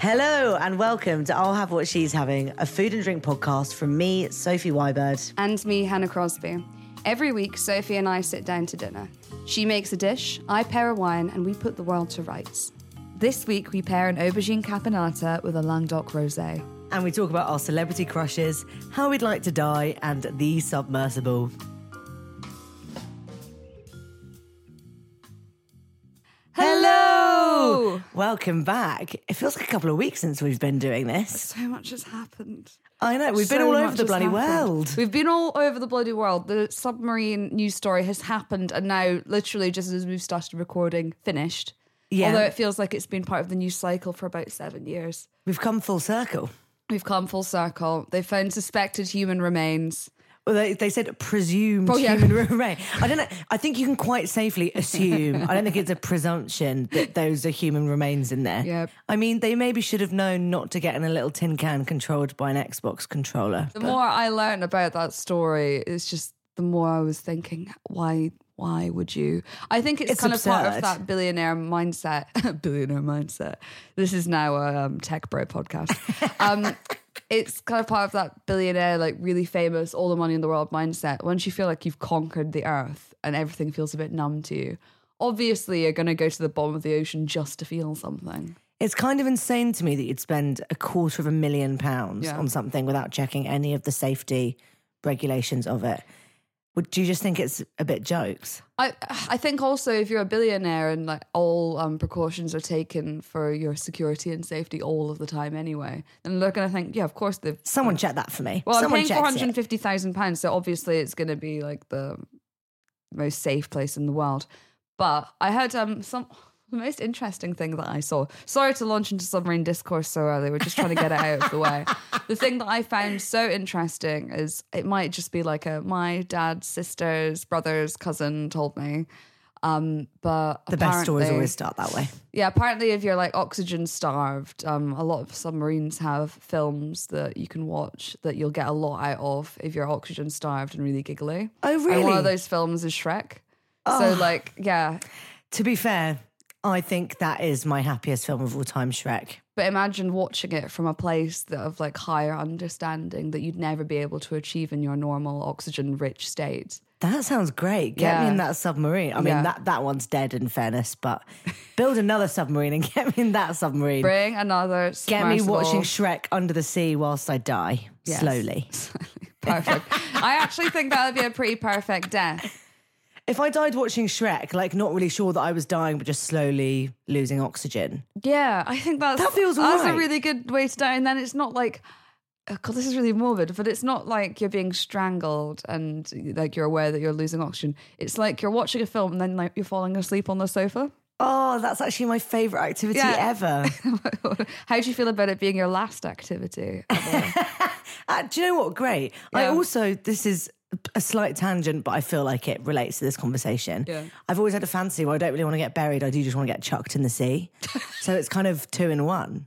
Hello and welcome to I'll Have What She's Having, a food and drink podcast from me, Sophie Wyburd. And me, Hannah Crosby. Every week, Sophie and I sit down to dinner. She makes a dish, I pair a wine, and we put the world to rights. This week, we pair an aubergine caponata with a Languedoc rosé. And we talk about our celebrity crushes, how we'd like to die, and the submersible. Welcome back. It feels like a couple of weeks since we've been doing this. So much has happened. I know, we've been all over the bloody happened. world. We've been all over the bloody world. The submarine news story has happened, and now, literally, just as we've started recording, finished. Yeah. Although it feels like it's been part of the news cycle for about seven years. We've come full circle. We've come full circle. They found suspected human remains. Well, they, they said presumed Oh, yeah. human remain. I don't know. I think you can quite safely assume. I don't think it's a presumption that those are human remains in there. Yep. I mean, they maybe should have known not to get in a little tin can controlled by an Xbox controller. The but- more I learned about that story, it's just the more I was thinking, why why would you? I think it's, It's kind of part of that billionaire mindset. billionaire mindset. This is now a um, tech bro podcast. Um, it's kind of part of that billionaire, like really famous, all the money in the world mindset. Once you feel like you've conquered the earth and everything feels a bit numb to you, obviously you're going to go to the bottom of the ocean just to feel something. It's kind of insane to me that you'd spend a quarter of a million pounds Yeah. on something without checking any of the safety regulations of it. Do you just think it's a bit jokes? I I think also if you're a billionaire and like all um, precautions are taken for your security and safety all of the time anyway, then they're going to think, yeah, of course they've. Someone check that for me. Well, I'm paying four hundred and fifty thousand pounds, so obviously it's going to be like the most safe place in the world. But I heard um some the most interesting thing that I saw. Sorry to launch into submarine discourse so early. We're just trying to get it out of the way. The thing that I found so interesting is it might just be like a my dad's sister's brother's cousin told me. Um, but The best stories always start that way. yeah, apparently, if you're like oxygen starved, um, a lot of submarines have films that you can watch that you'll get a lot out of if you're oxygen starved and really giggly. Oh, And one of those films is Shrek. Oh. So, like, yeah. To be fair, I think that is my happiest film of all time, Shrek. But imagine watching it from a place that of like higher understanding that you'd never be able to achieve in your normal oxygen rich state. That sounds great. Get me in that submarine. I mean, Yeah. that, that one's dead in fairness, but build another submarine and get me in that submarine. Bring another. Get me watching Shrek under the sea whilst I die Yes. slowly. Perfect. I actually think that would be a pretty perfect death. If I died watching Shrek, like not really sure that I was dying, but just slowly losing oxygen, Yeah, I think that's That feels that's a really good way to die. And then it's not like, oh God, this is really morbid, but it's not like you're being strangled and like you're aware that you're losing oxygen. It's like you're watching a film and then like you're falling asleep on the sofa. oh, that's actually my favorite activity Yeah. ever. How do you feel about it being your last activity? Uh, do you know what? Great. I also, this is a slight tangent, but I feel like it relates to this conversation. Yeah. I've always had a fancy where I don't really want to get buried. I do just want to get chucked in the sea. so it's kind of two in one.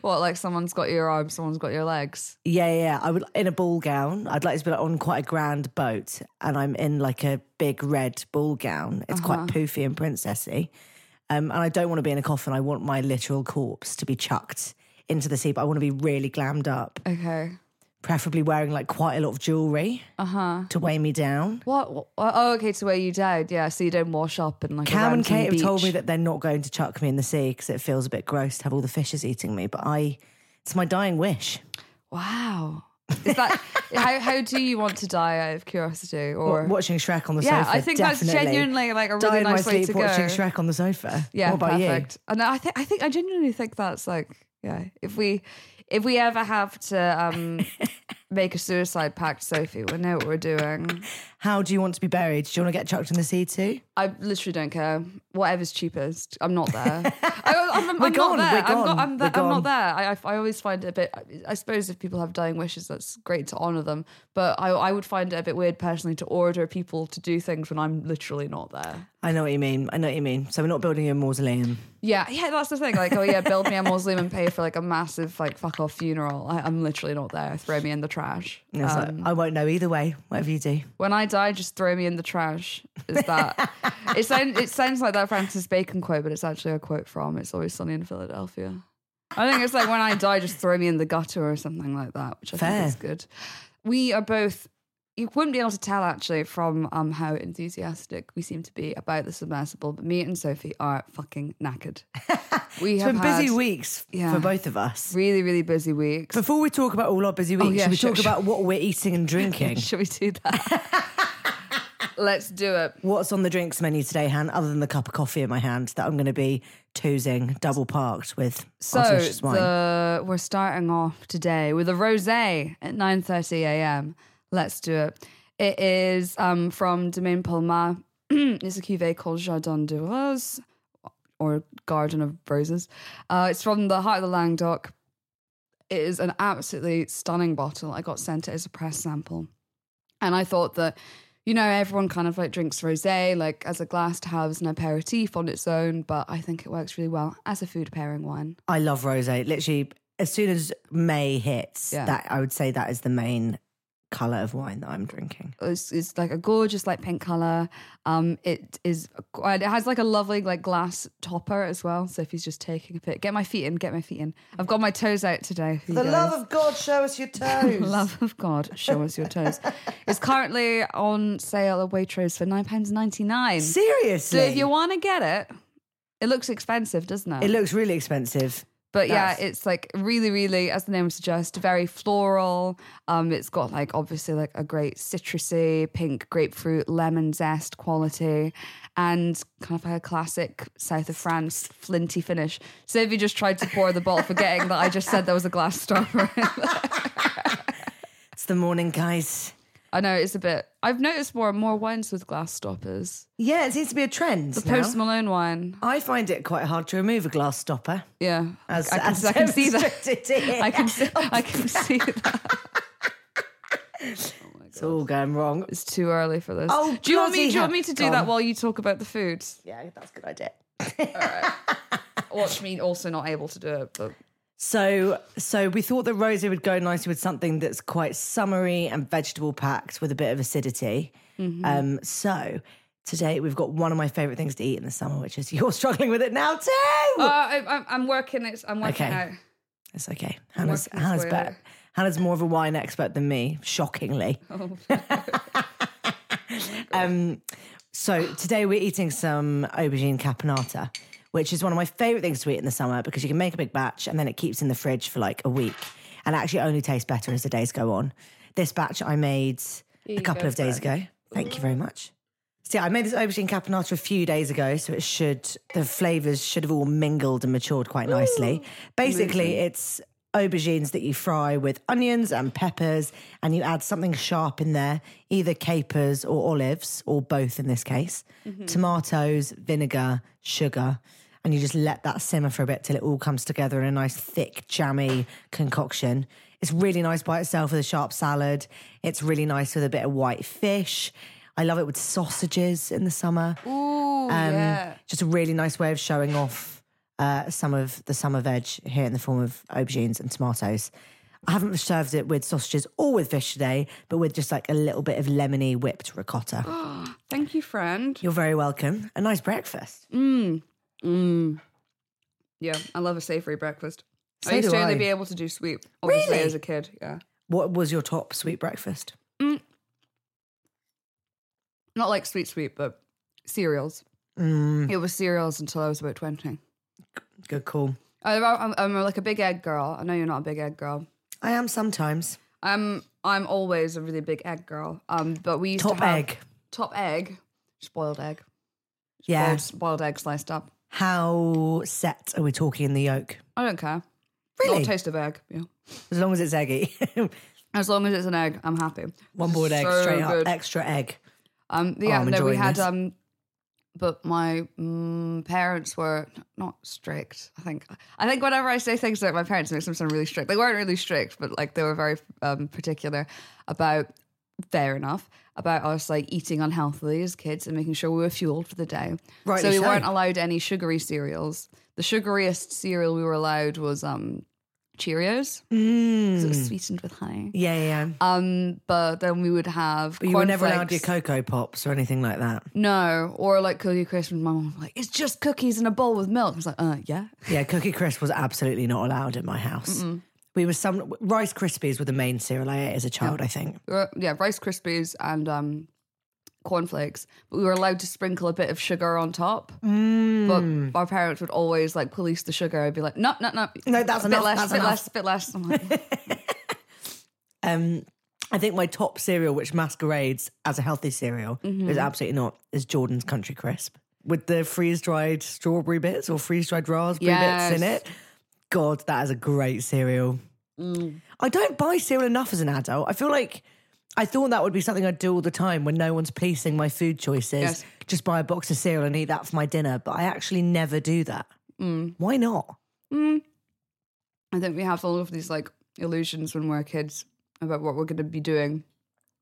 What, like someone's got your arms, someone's got your legs? Yeah, yeah, yeah. I would in a ball gown. I'd like to be like, on quite a grand boat, and I'm in like a big red ball gown. It's quite poofy and princessy. Um, and I don't want to be in a coffin. I want my literal corpse to be chucked into the sea, but I want to be really glammed up, Okay. Preferably wearing like quite a lot of jewelry Uh-huh. to weigh me down. What? what- Oh, okay. To weigh you down. yeah. So you don't wash up and like Cam and Kate have told me that they're not going to chuck me in the sea because it feels a bit gross to have all the fishes eating me. But I, it's my dying wish. Wow. Is that how? How do you want to die? Out of curiosity, or watching Shrek on the yeah, sofa. Yeah, I think that's genuinely like a really nice way to go. watching Shrek on the sofa. Yeah, what about perfect. And I think I think I genuinely think that's like yeah. If we if we ever have to um make a suicide pact, Sophie, we know what we're doing. How do you want to be buried? Do you want to get chucked in the sea too? I literally don't care. Whatever's cheapest. I'm not there. I, I'm, I'm, We're I'm gone, not there. we're I'm, gone, I'm, we're I'm not there. I, I, I always find it a bit. I suppose if people have dying wishes, that's great to honor them. But I, I would find it a bit weird personally to order people to do things when I'm literally not there. I know what you mean. I know what you mean. So we're not building a mausoleum. Yeah, yeah, that's the thing. Like, oh yeah, build me a mausoleum and pay for like a massive like fuck off funeral. I, I'm literally not there. Throw me in the trash. Um, like, I won't know either way. Whatever you do. when I die, just throw me in the trash. Is that? it sounds it sounds like that Francis Bacon quote, but it's actually a quote from "It's Always Sunny in Philadelphia." I think it's like when I die, just throw me in the gutter or something like that, which I Fair. think is good. We are both. You wouldn't be able to tell actually from um, how enthusiastic we seem to be about the submersible, but me and Sophie are fucking knackered. We It's have been busy had weeks yeah. for both of us. really, really busy weeks. Before we talk about all our busy weeks, Oh, yeah, should we sure, talk sure. about what we're eating and drinking? Should we do that? Let's do it. What's on the drinks menu today, Han, other than the cup of coffee in my hand that I'm going to be toozing double parked with So wine? the we're starting off today with a rosé at 9:30 a.m. Let's do it. It is um, from Domaine Palma. it's a cuvée called Jardin de Roses or Garden of Roses. Uh, it's from the heart of the Languedoc. It is an absolutely stunning bottle. I got sent it as a press sample, and I thought that. You know, everyone kind of like drinks rosé like as a glass to have as an aperitif on its own, but I think it works really well as a food pairing wine. I love rosé. Literally, as soon as May hits, Yeah. that I would say that is the main color of wine that I'm drinking. It's, it's like a gorgeous like pink color. Um, it is it has like a lovely like glass topper as well. So if he's just taking a pic, get my feet in, get my feet in. I've got my toes out today. For you guys. of God, show us your toes. For love of God, show us your toes. it's currently on sale at Waitrose for nine pounds ninety nine. Seriously, So if you want to get it, it looks expensive, doesn't it? it looks really expensive. But yeah, it's like really, really, as the name suggests, very floral. Um, it's got like obviously like a great citrusy, pink grapefruit, lemon zest quality, and kind of like a classic south of France flinty finish. So if you just tried to pour the bottle, forgetting that I just said there was a glass stopper. in there. It's the morning, guys. I know it's a bit. I've noticed more and more wines with glass stoppers. Yeah, it seems to be a trend. The now. Post Malone wine, I find it quite hard to remove a glass stopper. yeah, As, I, can, as I can see that. here. I can see, I can see that. It's all going wrong. It's too early for this. Oh, do you want me? Do you want me to do that while you talk about the food? Yeah, that's a good idea. Watch me also not able to do it, but So, so we thought that rosé would go nicely with something that's quite summery and vegetable packed with a bit of acidity. Mm-hmm. Um, so today we've got one of my favorite things to eat in the summer, which is you're struggling with it now too. uh, I, I'm, I'm working it. I'm working Okay. out. it's okay. Hannah's, Hannah's better. Hannah's more of a wine expert than me, shockingly. Oh. um, so today we're eating some aubergine caponata, which is one of my favorite things to eat in the summer because you can make a big batch and then it keeps in the fridge for like a week and actually only tastes better as the days go on. This batch I made a couple of days it. ago. Thank you very much. Yeah, I made this aubergine caponata a few days ago, so it should the flavors should have all mingled and matured quite nicely. Basically, it's aubergines that you fry with onions and peppers, and you add something sharp in there, either capers or olives, or both in this case. Tomatoes, vinegar, sugar, and you just let that simmer for a bit till it all comes together in a nice thick jammy concoction. It's really nice by itself with a sharp salad. It's really nice with a bit of white fish. I love it with sausages in the summer. Ooh, Um, yeah. Just a really nice way of showing off uh, some of the summer veg here in the form of aubergines and tomatoes. I haven't served it with sausages or with fish today, but with just like a little bit of lemony whipped ricotta. Thank you, friend. You're very welcome. A nice breakfast. Mm. Mm. Yeah, I love a savory breakfast. So I used to only be able to do sweet, obviously, Really? as a kid. Yeah. What was your top sweet breakfast? Not like sweet, sweet, but cereals. Mm, It was cereals until I was about 20. Good call. I- I'm, I'm like a big egg girl. I know you're not a big egg girl. I am sometimes. I'm I'm always a really big egg girl. Um, but we used Top to have egg. top egg, just boiled egg, Yeah. boiled, boiled egg sliced up. How set are we talking in the yolk? I don't care. Really? Not taste of egg. Yeah. As long as it's eggy. As long as it's an egg, I'm happy. One boiled egg, So straight good. up, extra egg. Um, Oh, yeah, I'm no, we enjoying had this. um, but my mm, parents were not strict. I think I think whenever I say things about my parents, it makes them sound really strict. They weren't really strict, but like they were very um, particular about. Fair enough about us like eating unhealthily as kids and making sure we were fueled for the day. Right, so we so. weren't allowed any sugary cereals. The sugariest cereal we were allowed was um, Cheerios. 'cause It was sweetened with honey. Yeah, yeah. yeah. Um, but then we would have. But you were never allowed your. Cocoa Pops or anything like that. No, or like Cookie Crisp. and My mom was like, "It's just cookies in a bowl with milk." I was like, "Uh, yeah." Yeah, Cookie Crisp was absolutely not allowed in my house. We were some Rice Krispies were the main cereal I ate as a child. I think. We yeah, Rice Krispies and um, cornflakes, but we were allowed to sprinkle a bit of sugar on top. Mm. But our parents would always like police the sugar. I'd be like, "No, no, no, No, that's a bit enough, less, that's bit enough." less, bit less." I'm like, Um, I think my top cereal, which masquerades as a healthy cereal, is absolutely not, is Jordan's Country Crisp with the freeze dried strawberry bits or freeze dried raspberry bits in it. God, that is a great cereal. I don't buy cereal enough as an adult. I feel like I thought that would be something I'd do all the time when no one's policing my food choices. Yes. Just buy a box of cereal and eat that for my dinner. But I actually never do that. Why not? I think we have all of these like illusions when we're kids about what we're going to be doing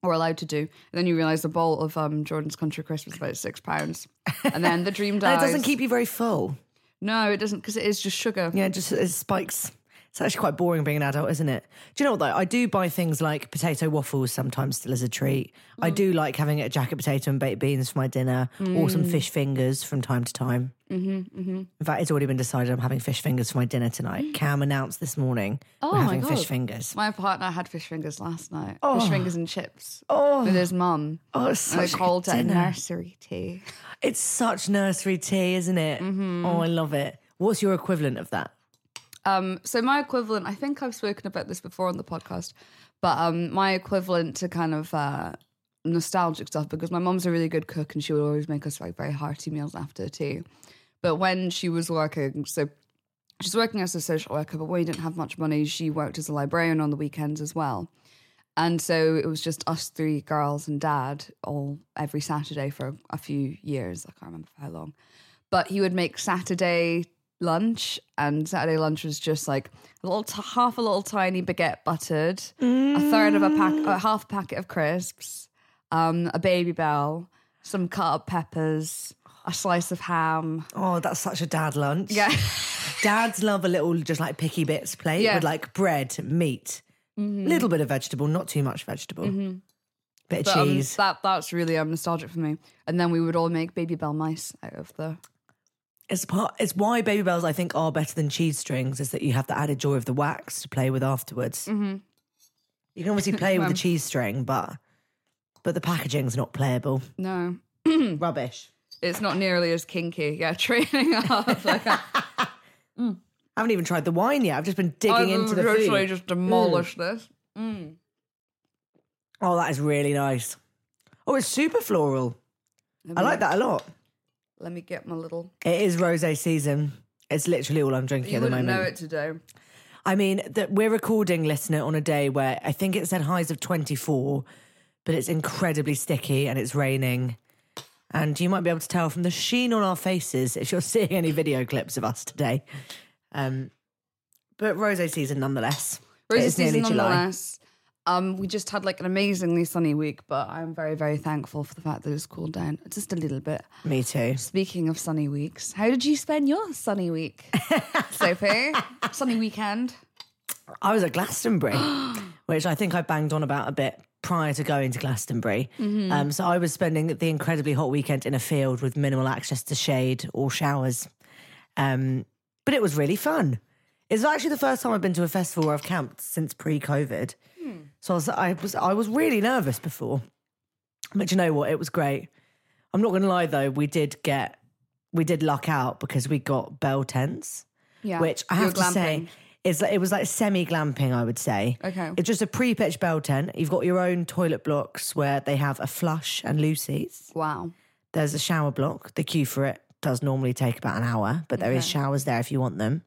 or allowed to do. And then you realize the bowl of um, Jordan's Country Crisp is about six pounds. And then the dream And dies. it doesn't keep you very full. No, it doesn't because it is just sugar. Yeah, just it spikes. It's actually quite boring being an adult, isn't it? Do you know what though? I do buy things like potato waffles sometimes still as a treat. I do like having a jacket potato and baked beans for my dinner, or some fish fingers from time to time. Mm-hmm, mm-hmm. In fact, it's already been decided I'm having fish fingers for my dinner tonight. Cam announced this morning Oh we're having fish fingers. My partner had fish fingers last night. Fish fingers and chips Oh, with his mum. oh, it's And they such a called it nursery tea. It's such nursery tea, isn't it? Mm-hmm. Oh, I love it. What's your equivalent of that? Um, so my equivalent, I think I've spoken about this before on the podcast, but um, my equivalent to kind of uh, nostalgic stuff because my mom's a really good cook and she would always make us like very hearty meals after tea. But when she was working, so she's working as a social worker, but when we didn't have much money, she worked as a librarian on the weekends as well. And so it was just us three girls and dad all every Saturday for a few years. I can't remember how long. But he would make Saturday lunch, and Saturday lunch was just like a little, t- half a little tiny baguette buttered, a third of a pack, a half a packet of crisps, um, a Babybel, some cut up peppers, a slice of ham. Oh, that's such a dad lunch. Yeah. Dads love a little just like picky bits plate Yeah. with like bread, meat, a little bit of vegetable, not too much vegetable, bit of Mm-hmm. But, um, cheese. that that's really um, nostalgic for me. And then we would all make Babybel mice out of the. It's part. It's why Babybels I think are better than cheese strings is that you have the added joy of the wax to play with afterwards. Mm-hmm. You can obviously play with the cheese string, but but the packaging's not playable. No, Rubbish. it's not nearly as kinky. Yeah, training up. Like, I mm. I haven't even tried the wine yet. I've just been digging into the food. just demolish mm. this. Mm. Oh, that is really nice. Oh, it's super floral. I like that a lot. Let me get my little. It is rosé season. It's literally all I'm drinking You at the moment. know it today. I mean, that we're recording listener on a day where I think it said highs of 24, but it's incredibly sticky and it's raining. And you might be able to tell from the sheen on our faces if you're seeing any video clips of us today. Um, but rosé season nonetheless. Nearly season July. nonetheless. Um, we just had like an amazingly sunny week, but I'm very, very thankful for the fact that it's cooled down just a little bit. Me too. Speaking of sunny weeks, how did you spend your sunny week, Sophie? sunny weekend. I was at Glastonbury, which I think I banged on about a bit prior to going to Glastonbury. Mm-hmm. Um, so I was spending the incredibly hot weekend in a field with minimal access to shade or showers. Um, but it was really fun. It's actually the first time I've been to a festival where I've camped since pre-COVID. So I was, I was I was really nervous before, but you know what? It was great. I'm not going to lie though, we did get we did luck out because we got bell tents Yeah, which I have to say is like, it was like semi glamping. I would say. Okay. It's just a pre pitched bell tent. You've got your own toilet blocks where they have a flush and loo seats. Wow. There's a shower block. The queue for it does normally take about an hour, but there is Okay. showers there if you want them.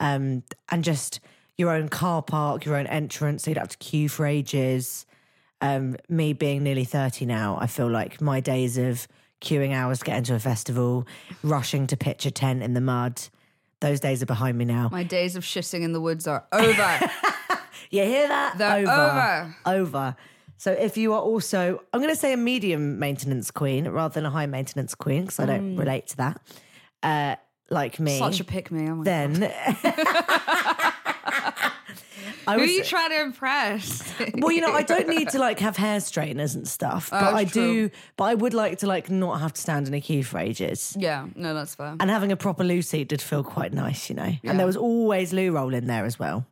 Um, and just your own car park, your own entrance. So you'd have to queue for ages. Um, me being nearly 30 now, I feel like my days of queuing hours to get into a festival, rushing to pitch a tent in the mud, those days are behind me now. My days of shitting in the woods are over. You hear that? They're over. Over. So if you are also, I'm going to say a medium maintenance queen rather than a high maintenance queen because I don't relate to that. Uh, like me, Mm. Such a pick me. Oh then. I Who are you trying to impress? well, you know, I don't need to like have hair straighteners and stuff, but oh, I true. do. But I would like to like not have to stand in a queue for ages. yeah, no, that's fair. And having a proper loo seat did feel quite nice, you know. Yeah. And there was always loo roll in there as well.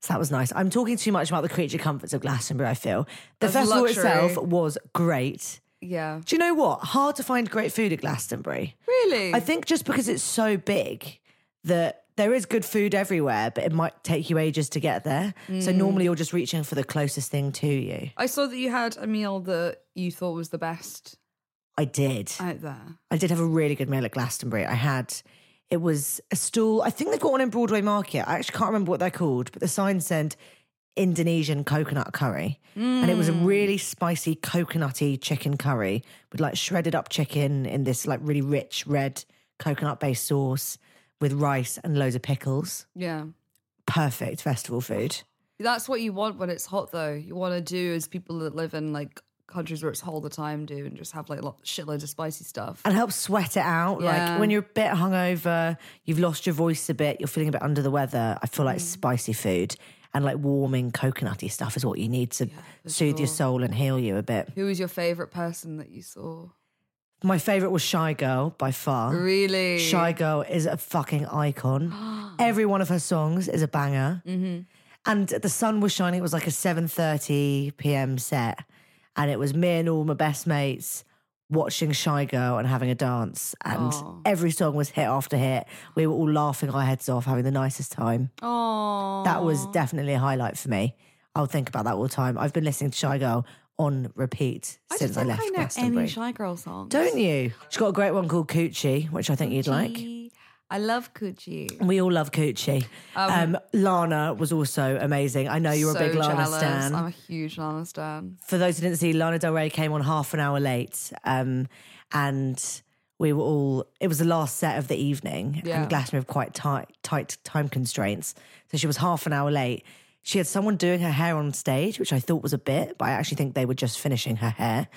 So that was nice. I'm talking too much about the creature comforts of Glastonbury, I feel. The That's festival luxury. itself was great. Yeah. Do you know what? Hard to find great food at Glastonbury. Really? I think just because it's so big that there is good food everywhere, but it might take you ages to get there. So Mm. normally you're just reaching for the closest thing to you. I saw that you had a meal that you thought was the best I did. out there. I did have a really good meal at Glastonbury. I had, it was a stall. I think they've got one in Broadway Market. I actually can't remember what they're called, but the sign said Indonesian coconut curry. And it was a really spicy coconutty chicken curry with like shredded up chicken in this like really rich red coconut based sauce with rice and loads of pickles. Yeah. Perfect festival food. That's what you want when it's hot, though. You want to do as people that live in like countries where it's hot all the time do, and just have like lot, shitloads of spicy stuff. and help sweat it out. Yeah. Like when you're a bit hungover, you've lost your voice a bit, you're feeling a bit under the weather. I feel Mm. like spicy food and like warming coconutty stuff is what you need to soothe your soul and heal you a bit. Who was your favorite person that you saw? My favorite was Shygirl by far. Really? Shygirl is a fucking icon. Every one of her songs is a banger. Mm-hmm. And the sun was shining. It was like a 7.30 p.m. set. And it was me and all my best mates watching Shygirl and having a dance. And Aw. every song was hit after hit. We were all laughing our heads off, having the nicest time. Oh, That was definitely a highlight for me. I'll think about that all the time. I've been listening to Shygirl on repeat I since I, left I know Glastonbury. any Shygirl songs. Don't you? She's got a great one called Coochie, which I think you'd like. I love Coochie. We all love Coochie. Um, Lana was also amazing. I know you're so a big Lana jealous. stan. I'm a huge Lana stan. For those who didn't see, Lana Del Rey came on half an hour late, um, and we were all. It was the last set of the evening, Yeah. and Glastonbury have quite tight, tight time constraints, so she was half an hour late. She had someone doing her hair on stage, which I thought was a bit, but I actually think they were just finishing her hair.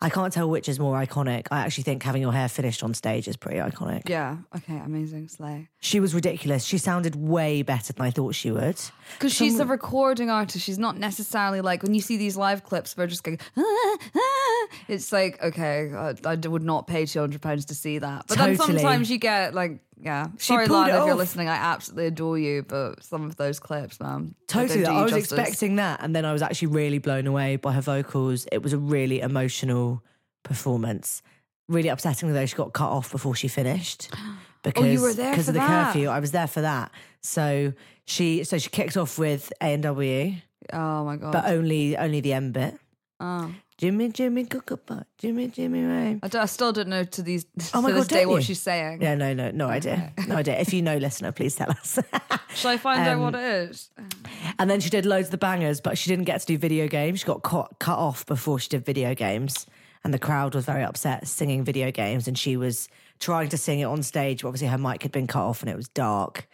I can't tell which is more iconic. I actually think having your hair finished on stage is pretty iconic. Yeah. Okay. Amazing. Slay. She was ridiculous. She sounded way better than I thought she would. Because she's a recording artist. She's not necessarily like when you see these live clips we're just going, ah, ah, it's like, okay, I, I would not pay £200 to see that. But then sometimes you get like, yeah. She Sorry, Lana, if you're listening, I absolutely adore you, but some of those clips, man. Totally. do I was justice. expecting that. And then I was actually really blown away by her vocals. It was a really emotional performance. Really upsetting though, she got cut off before she finished. Because, Oh, you were there because for of the that? curfew. I was there for that. So she so she kicked off with A and W, Oh my God. but only only the end bit. Oh. Jimmy, Jimmy, Cookapot, Jimmy, Jimmy, Ray. I, I still don't know to these Oh my to God, this day what you? she's saying. Yeah, no, no, no idea. No idea. If you know, listener, please tell us. Shall I find out Um, what it is? And then she did loads of the bangers, but she didn't get to do video games. She got cut, cut off before she did video games. And the crowd was very upset singing video games. And she was trying to sing it on stage, but obviously her mic had been cut off and it was dark.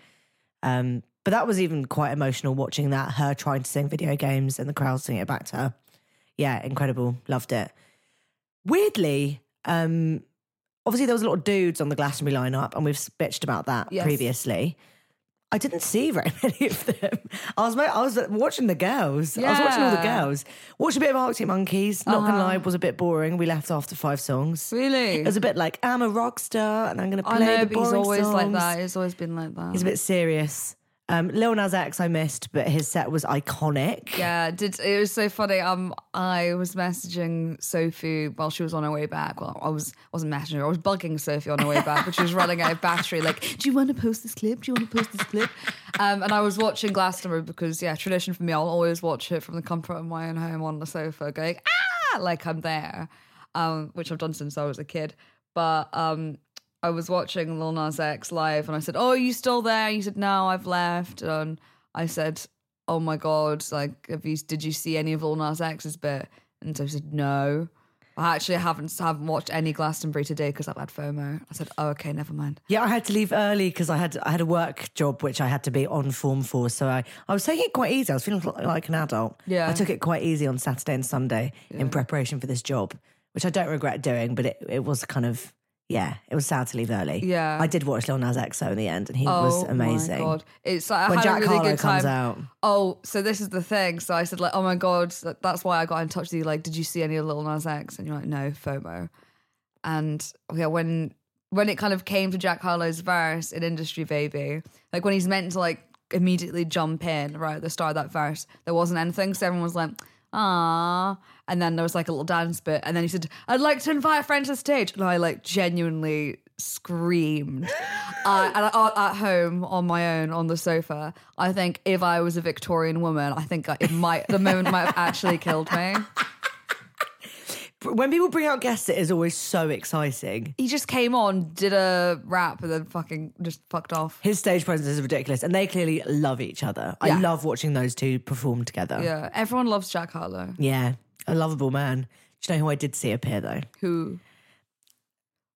Um, but that was even quite emotional watching that, her trying to sing video games and the crowd singing it back to her. Yeah, incredible. Loved it. Weirdly, um, obviously there was a lot of dudes on the Glastonbury lineup, and we've bitched about that Yes. previously. I didn't see very many of them. I was I was watching the girls. Yeah. I was watching all the girls. Watched a bit of Arctic Monkeys. Not gonna Uh-huh. lie, was a bit boring. We left after five songs. Really? It was a bit like I'm a rock star and I'm gonna I play know, the but he's boring always like that. He's always been like that. He's a bit serious. Um, Lil Nas X I missed, but his set was iconic. Yeah, did it was so funny. Um, I was messaging Sophie while she was on her way back. Well, I was wasn't messaging her. I was bugging Sophie on her way back, but she was running out of battery. Like, do you want to post this clip? Do you want to post this clip? Um, and I was watching Glastonbury because yeah, tradition for me. I'll always watch it from the comfort of my own home on the sofa, going ah, like I'm there, um, which I've done since I was a kid. But um, I was watching Lil Nas X live, and I said, "Oh, are you still there?" He said, "No, I've left." And I said, "Oh my god, like, have you? Did you see any of Lil Nas X's bit?" And so he said, "No." I actually haven't haven't watched any Glastonbury today because I've had FOMO. I said, "Oh, okay, never mind." Yeah, I had to leave early because I had I had a work job which I had to be on form for. So I, I was taking it quite easy. I was feeling like an adult. Yeah. I took it quite easy on Saturday and Sunday in preparation for this job, which I don't regret doing. But it, it was kind of yeah, it was sad to leave early. Yeah. I did watch Lil Nas X though in the end, and he oh was amazing. Oh my god, it's like I When had Jack a really Harlow good time. comes out. Oh, so this is the thing. So I said like, oh my god, that's why I got in touch with you. Like, did you see any of Little Nas X? And you're like, no, FOMO. And yeah, when when it kind of came to Jack Harlow's verse in Industry Baby, like when he's meant to like immediately jump in right at the start of that verse, there wasn't anything. So everyone was like, ah. And then there was like a little dance bit, and then he said, "I'd like to invite a friend to the stage," and I like genuinely screamed. uh, and I, at home on my own on the sofa, I think if I was a Victorian woman, I think it might the moment might have actually killed me. When people bring out guests, it is always so exciting. He just came on, did a rap, and then fucking just fucked off. His stage presence is ridiculous, and they clearly love each other. I love watching those two perform together. Yeah, everyone loves Jack Harlow. Yeah, a lovable man. Do you know who I did see appear though? Who?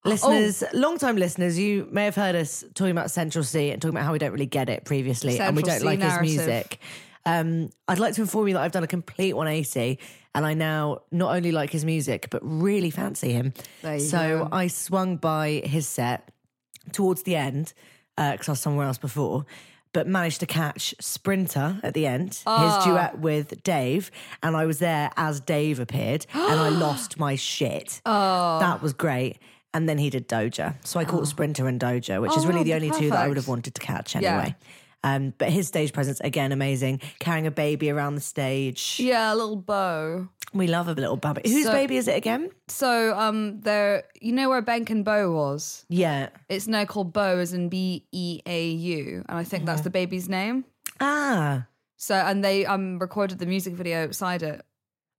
Listeners, Oh. long-time listeners, you may have heard us talking about Central Cee and talking about how we don't really get it previously, and we don't C like narrative. his music. Um, I'd like to inform you that I've done a complete 180, and I now not only like his music but really fancy him. So go. I swung by his set towards the end because I was somewhere else before. But managed to catch Sprinter at the end, Ah. his duet with Dave, and I was there as Dave appeared, and I lost my shit. Oh. That was great. And then he did Doja. So I caught Sprinter and Doja, which is Oh, really the only two that I would have wanted to catch Yeah. Um, but his stage presence, again, amazing. Carrying a baby around the stage. Yeah, a little bow. We love a little baby. Whose So- baby is it again? So, um, there, you know where Bank and Bow was? Yeah. It's now called Bow, as in B E A U, and I think that's the baby's name. Ah. So, and they um recorded the music video outside it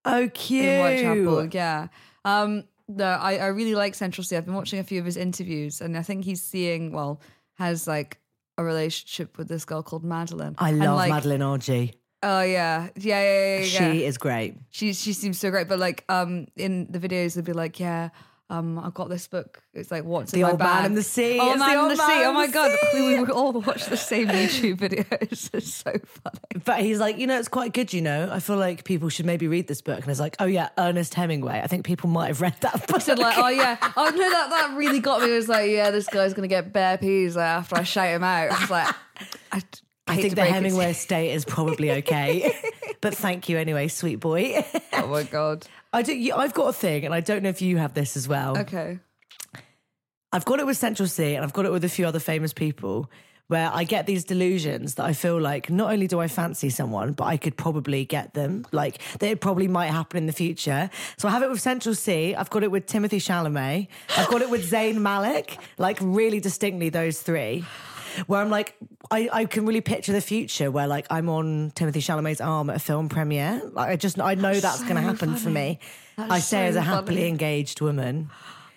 Oh, cute. in Whitechapel. Yeah. Um, no, I, I really like Central Cee. I've been watching a few of his interviews, and I think he's seeing well has like a relationship with this girl called Madeline. I love like, Madeline Argy. Oh yeah, yeah, yeah, yeah. yeah. She is great. she she seems so great. But like um in the videos they'd be like, yeah, um I've got this book. It's like what's The in my Old Man bag? in the Sea. Oh It's man the in Old the Man sea. Oh my god, Sea. we, we all watch the same YouTube videos. It's so funny. But he's like, you know, it's quite good, you know. I feel like people should maybe read this book. And it's like, oh, yeah, Ernest Hemingway. I think people might have read that book. I said like, oh yeah, oh no, that that really got me. It was like, yeah, this guy's gonna get bare peas after I shout him out. I was like, I, I hate think the break it to Hemingway estate is probably okay. but thank you anyway, sweet boy. Oh my god. I do. I've got a thing, and I don't know if you have this as well. Okay. I've got it with Central Cee, and I've got it with a few other famous people. Where I get these delusions that I feel like not only do I fancy someone, but I could probably get them. Like that it probably might happen in the future. So I have it with Central Cee. I've got it with Timothée Chalamet. I've got it with Zayn Malik. Like really distinctly those three. Where I'm like, I, I can really picture the future where like I'm on Timothée Chalamet's arm at a film premiere. Like I just I know that's, going to happen for me. I say as a happily funny. engaged woman.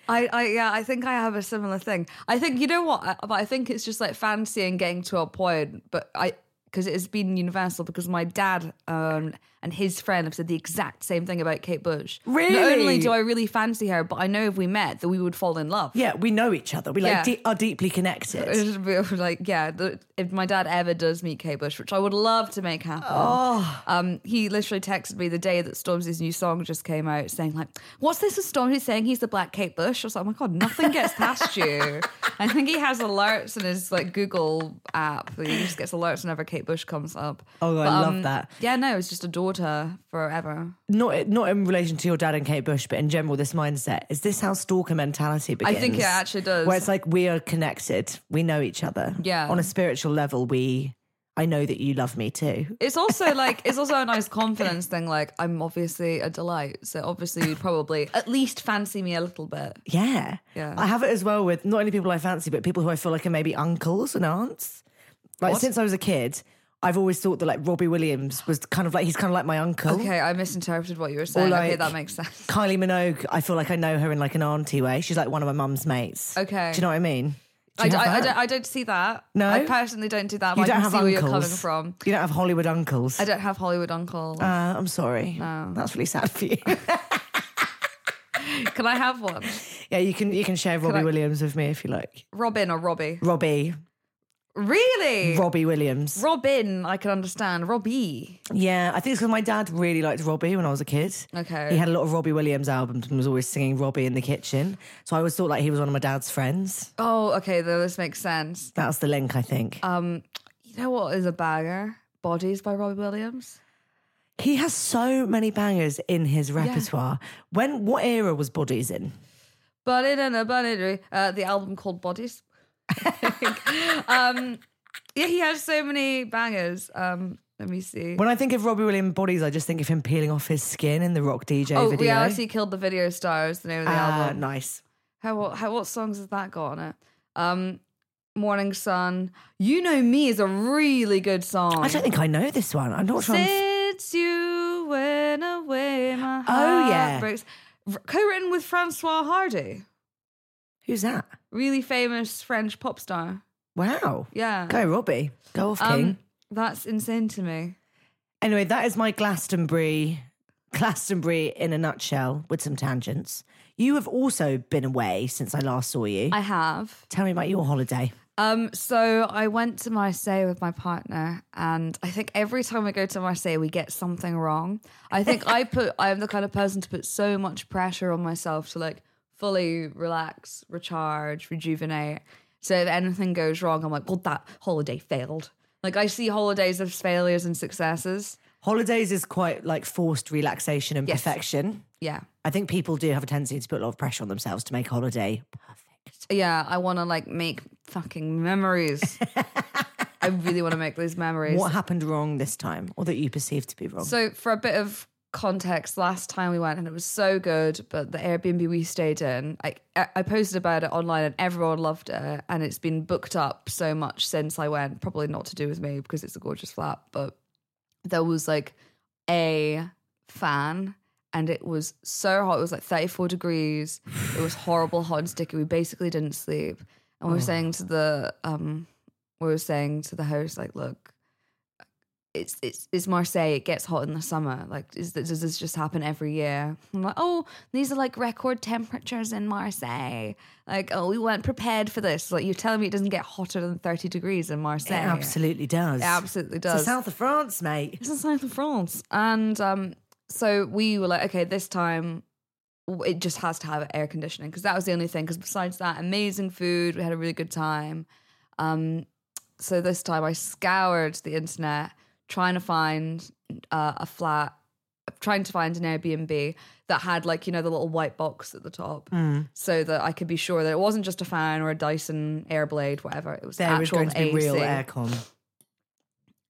I, I yeah, I think I have a similar thing. I think you know what, but I think it's just like fancy and getting to a point. But I because it has been universal. Because my dad um, and his friend have said the exact same thing about Kate Bush. Really? Not only do I really fancy her, but I know if we met that we would fall in love. Yeah, we know each other. We like Yeah. de- are deeply connected. Like, yeah, the, if my dad ever does meet Kate Bush, which I would love to make happen, Oh. um, he literally texted me the day that Stormzy's new song just came out, saying like, "What's this? With Stormzy saying he's the Black Kate Bush?" I was like, "Oh my god, nothing gets past you." I think he has alerts in his like Google app. He just gets alerts whenever Kate Bush comes up. Oh, I love um, that. Yeah, no, it's just adored her forever. Not not in relation to your dad and Kate Bush, but in general, this mindset is this how stalker mentality begins? I think it actually does. Where it's like we are connected, we know each other. Yeah. On a spiritual level, we. I know that you love me too. It's also like it's also a nice confidence thing. Like I'm obviously a delight, so obviously you'd probably at least fancy me a little bit. Yeah. Yeah. I have it as well with not only people I fancy, but people who I feel like are maybe uncles and aunts. Like What? since I was a kid, I've always thought that like Robbie Williams was kind of like he's kind of like my uncle. Okay, I misinterpreted what you were saying. okay, like- that makes sense. Kylie Minogue, I feel like I know her in like an auntie way. She's like one of my mum's mates. Okay. Do you know what I mean? I, d- I- don't, I don't see that. No? I personally don't do that. you don't I can have see where you're coming from. You don't have Hollywood uncles. I don't have Hollywood uncles. Uh, I'm sorry. No. That's really sad for you. Can I have one? yeah, you can you can share Robbie I- Williams with me if you like. Robin or Robbie? Robbie. Really? Robbie Williams. Robin, I can understand. Robbie. Yeah, I think it's because my dad really liked Robbie when I was a kid. Okay. He had a lot of Robbie Williams albums and was always singing Robbie in the kitchen. So I always thought like he was one of my dad's friends. Oh, okay. Though this makes sense. That's the link, I think. Um, you know what is a banger? Bodies by Robbie Williams. he has so many bangers in his repertoire. When what era was Bodies in? Bunny and a bunny. Uh, the album called Bodies. Um, yeah, he has so many bangers. Um, let me see. When I think of Robbie Williams Bodies, I just think of him peeling off his skin in the Rock DJ oh, video. reality killed the video stars. The name of the Ah, album. nice. How what how what songs has that got on it? Um, Morning Sun. You know me is a really good song. I don't think I know this one. I'm not sure. I'm Since you went away, my heart Oh, yeah. breaks. Co-written with Francois Hardy, Who's that? Really famous French pop star. Wow. Yeah. Go, Robbie. Go off, King. Um, that's insane to me. Anyway, that is my Glastonbury. Glastonbury in a nutshell with some tangents. You have also been away since I last saw you. I have. Tell me about your holiday. Um, so I went to Marseille with my partner, and I think every time we go to Marseille, we get something wrong. I think I put I'm the kind of person to put so much pressure on myself to like fully relax, recharge, rejuvenate. So if anything goes wrong, I'm like, well, that holiday failed. Like I see holidays as failures and successes. Holidays is quite like forced relaxation and Yes. perfection. Yeah. I think people do have a tendency to put a lot of pressure on themselves to make holiday perfect. Yeah, I want to like make fucking memories. I really want to make those memories. What happened wrong this time, or that you perceived to be wrong? So, for a bit of context, last time we went and it was so good, but the Airbnb we stayed in, I, I posted about it online and everyone loved it. And it's been booked up so much since I went. Probably not to do with me because it's a gorgeous flat, but there was like a fan and it was so hot. It was like 34 degrees. It was horrible, hot and sticky. We basically didn't sleep. And we were saying to the um we were saying to the host, like, look, it's it's it's Marseille. It gets hot in the summer. Like, is does this just happen every year? I'm like, oh, these are like record temperatures in Marseille. Like, oh, we weren't prepared for this. Like, you're telling me it doesn't get hotter than 30 degrees in it Marseille? absolutely does. It absolutely It's the does. south of France, mate. It's the south of France, and um, so we were like, okay, this time it just has to have air conditioning because that was the only thing. Because besides that, amazing food, we had a really good time. Um, so this time I scoured the internet trying to find uh, a flat, trying to find an Airbnb that had like you know the little white box at the top, so that I could be sure that it wasn't just a fan or a Dyson Airblade, whatever. It was There actual going to be real aircon.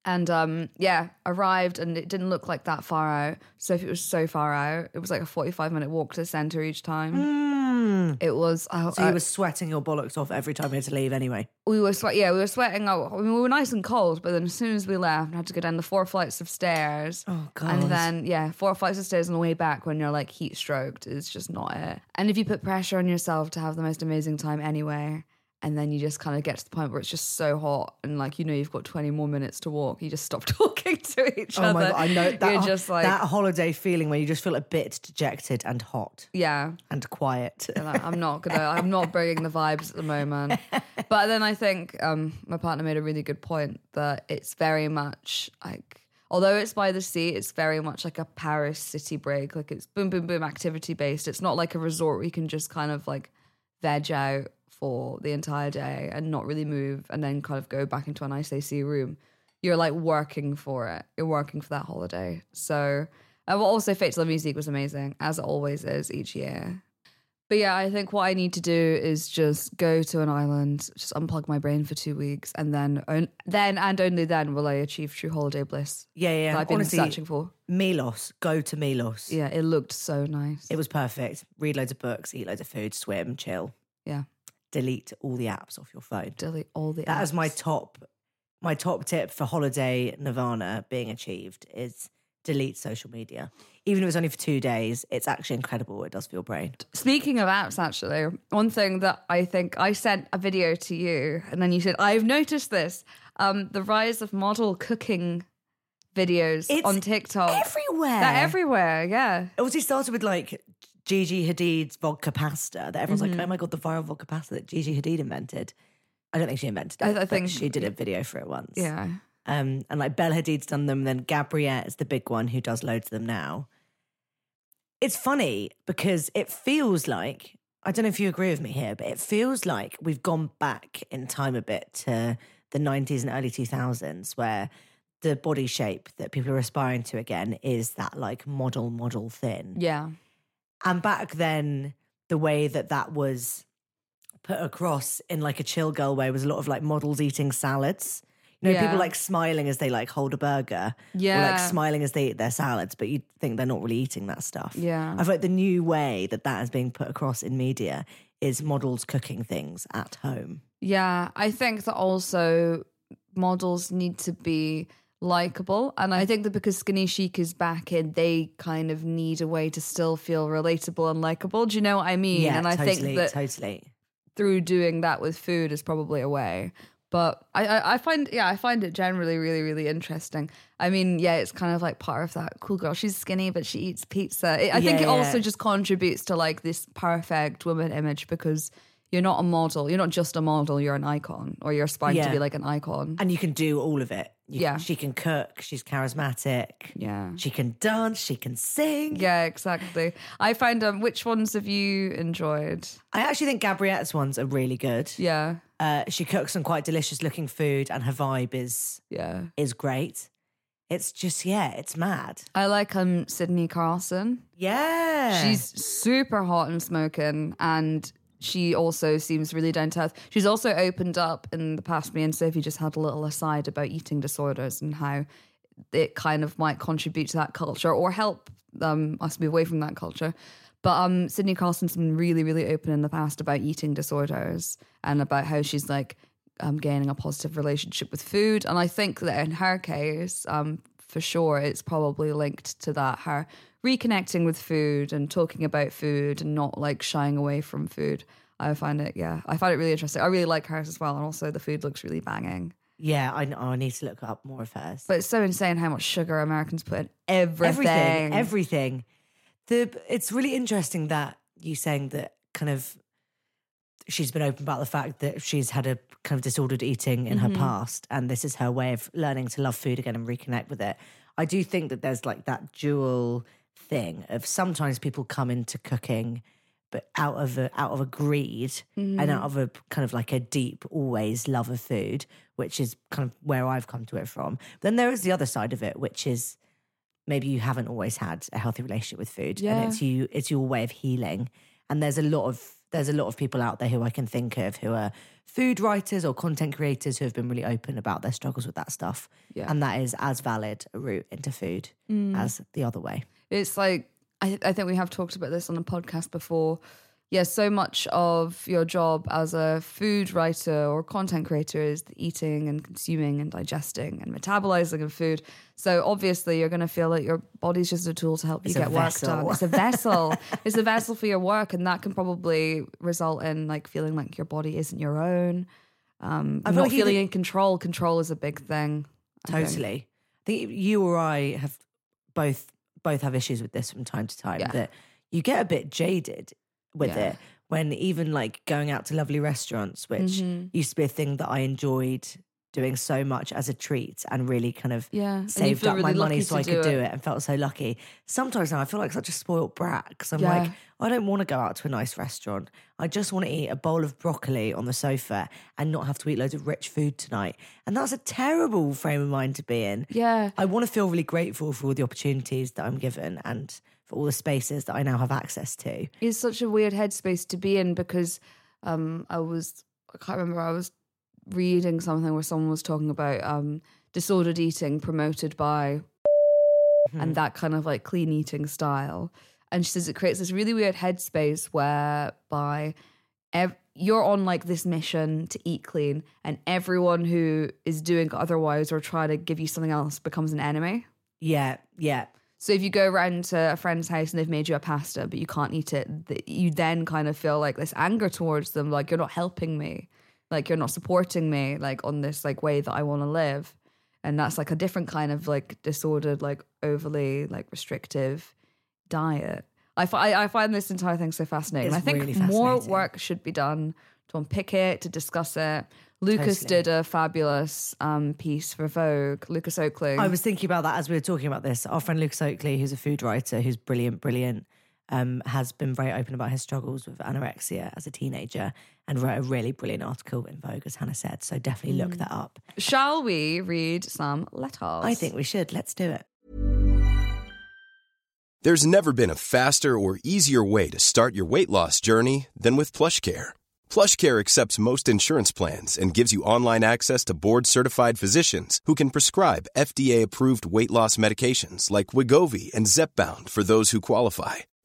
And um, yeah, arrived and it didn't look like that far out. So if it was so far out. It was like a 45 minute walk to the centre each time. Mm. It was, I, So I- you were sweating your bollocks off every time you had to leave anyway. we were sweat. Yeah, we were sweating. out. I mean, we were nice and cold, but then as soon as we left, I had to go down the four flights of stairs. Oh, God. And then yeah, four flights of stairs on the way back when you're like heat stroked is just not it. And if you put pressure on yourself to have the most amazing time anyway, and then you just kind of get to the point where it's just so hot and like you know you've got 20 more minutes to walk you just stop talking to each Oh other my god, I know that you're just like that holiday feeling where you just feel a bit dejected and hot yeah and quiet. I- I'm not gonna. I'm not bringing the vibes at the moment. But then I think um, my partner made a really good point that it's very much like, although it's by the sea, it's very much like a Paris city break. Like it's boom, boom, boom, activity based. It's not like a resort where you can just kind of like veg out for the entire day and not really move, and then kind of go back into a nice AC room. You're like working for it. You're working for that holiday. So. Uh, well, also, Fête de la Musique was amazing, as it always is each year. But yeah, I think what I need to do is just go to an island, just unplug my brain for two weeks, and then, on- then and only then will I achieve true holiday bliss. Yeah, yeah. I've been Honestly, searching for. Milos, go to Milos. Yeah, it looked so nice. It was perfect. Read loads of books, eat loads of food, swim, chill. yeah, Delete all the apps off your phone. delete all the. Apps. That is my top my top tip for holiday nirvana being achieved is delete social media. Even if it's only for two days, it's actually incredible what it does for your brain. Speaking of apps, actually, one thing that I think I sent a video to you, and then you said, I've noticed this um, the rise of model cooking videos It's on TikTok. everywhere. They're everywhere, yeah. It obviously started with like Gigi Hadid's vodka pasta that everyone's Mm-hmm. like, oh my god, the viral vodka pasta that Gigi Hadid invented. I don't think she invented it. I- I think- she did a video for it once. Yeah. Um, and like Bella Hadid's done them, and then Gabbriette is the big one who does loads of them now. It's funny because it feels like I don't know if you agree with me here, but it feels like we've gone back in time a bit to the 90s and early 2000s where the body shape that people are aspiring to again is that like model model thin. Yeah. And back then, the way that that was put across in like a chill girl way was a lot of like models eating salads. You know, Yeah. people like smiling as they like hold a burger, or like smiling as they eat their salads, but you think they're not really eating that stuff. Yeah. I feel like the new way that that is being put across in media is models cooking things at home. Yeah, I think that also models need to be likable. And I think that because Skinny Chic is back in, they kind of need a way to still feel relatable and likable. Do you know what I mean? Yeah, and I totally, think that totally. through doing that with food is probably a way. But I, I, I find, yeah, I find it generally really, really interesting. I mean, yeah, it's kind of like part of that cool girl. She's skinny, but she eats pizza. It, I think Yeah, it also just contributes to like this perfect woman image because you're not a model. You're not just a model. You're an icon, or you're aspiring to be like an icon. And you can do all of it. You- Yeah. She can cook, she's charismatic. Yeah. She can dance, she can sing. Yeah, exactly. I find um, which ones have you enjoyed? I actually think Gabbriette's ones are really good. Yeah, Uh, she cooks some quite delicious looking food, and her vibe is yeah. is great. It's just yeah, it's mad. I like um Sydney Carlson. Yeah, She's super hot and smoking, and she also seems really down to earth. She's also opened up in the past. Me and Sophie just had a little aside about eating disorders and how it kind of might contribute to that culture or help um, us move away from that culture. But um, Sydney Carlson's been really, really open in the past about eating disorders and about how she's like um, gaining a positive relationship with food. And I think that in her case, um, for sure, it's probably linked to that her reconnecting with food and talking about food and not like shying away from food. I find it, yeah, I find it really interesting. I really like hers as well, and also the food looks really banging. yeah. I, oh, I need to look up more of hers. But it's so insane how much sugar Americans put in everything. everything, everything. The it's really interesting that you saying that kind of she's been open about the fact that she's had a kind of disordered eating in Mm-hmm. her past, and this is her way of learning to love food again and reconnect with it. I do think that there's like that dual thing of sometimes people come into cooking but out of a out of a greed and Mm-hmm. out of a kind of like a deep always love of food which is kind of where I've come to it from then there is the other side of it which is maybe you haven't always had a healthy relationship with food Yeah. and it's you it's your way of healing and there's a lot of there's a lot of people out there who I can think of who are food writers or content creators who have been really open about their struggles with that stuff Yeah. and that is as valid a route into food as the other way It's like I, I think we have talked about this on a podcast before. yeah, so much of your job as a food writer or content creator is the eating and consuming and digesting and metabolizing of food. So obviously, you're going to feel that your body's just a tool to help you It's a get work done. It's a vessel. it's a vessel for your work, and that can probably result in like feeling like your body isn't your own. Um, I feel not like feeling in control. Control is a big thing. I think. Totally. I think you or I have both both have issues with this from time to time. Yeah. That you get a bit jaded with Yeah. it when even like going out to lovely restaurants, which Mm-hmm. used to be a thing that I enjoyed doing so much as a treat and really kind of Yeah, saved up my money so I could do it. it and felt so lucky. Sometimes now I feel like such a spoilt brat because I'm Yeah. like, I don't want to go out to a nice restaurant. I just want to eat a bowl of broccoli on the sofa and not have to eat loads of rich food tonight. And that's a terrible frame of mind to be in. Yeah. I want to feel really grateful for all the opportunities that I'm given and for all the spaces that I now have access to. It's such a weird headspace to be in because um, I was I can't remember I was reading something where someone was talking about um, disordered eating promoted by and that kind of like clean eating style. And she says it creates this really weird headspace whereby ev- you're on like this mission to eat clean, and everyone who is doing otherwise or try to give you something else becomes an enemy. Yeah, yeah. So if you go around to a friend's house and they've made you a pasta, but you can't eat it, you then kind of feel like this anger towards them, like you're not helping me, like you're not supporting me, like on this like way that I want to live, and that's like a different kind of like disordered, like overly like restrictive diet. I, fi- I find this entire thing so fascinating. It's I think really more work should be done to unpick it, to discuss it. Lucas Totally. did a fabulous um, piece for Vogue. Lucas Oakeley. I was thinking about that as we were talking about this. Our friend Lucas Oakeley, who's a food writer, who's brilliant, brilliant, um, has been very open about his struggles with anorexia as a teenager and wrote a really brilliant article in Vogue, as Hannah said. So definitely look that up. Shall we read some letters? I think we should. Let's do it. There's never been a faster or easier way to start your weight loss journey than with PlushCare. PlushCare accepts most insurance plans and gives you online access to board-certified physicians who can prescribe FDA-approved weight loss medications like Wegovy and Zepbound for those who qualify.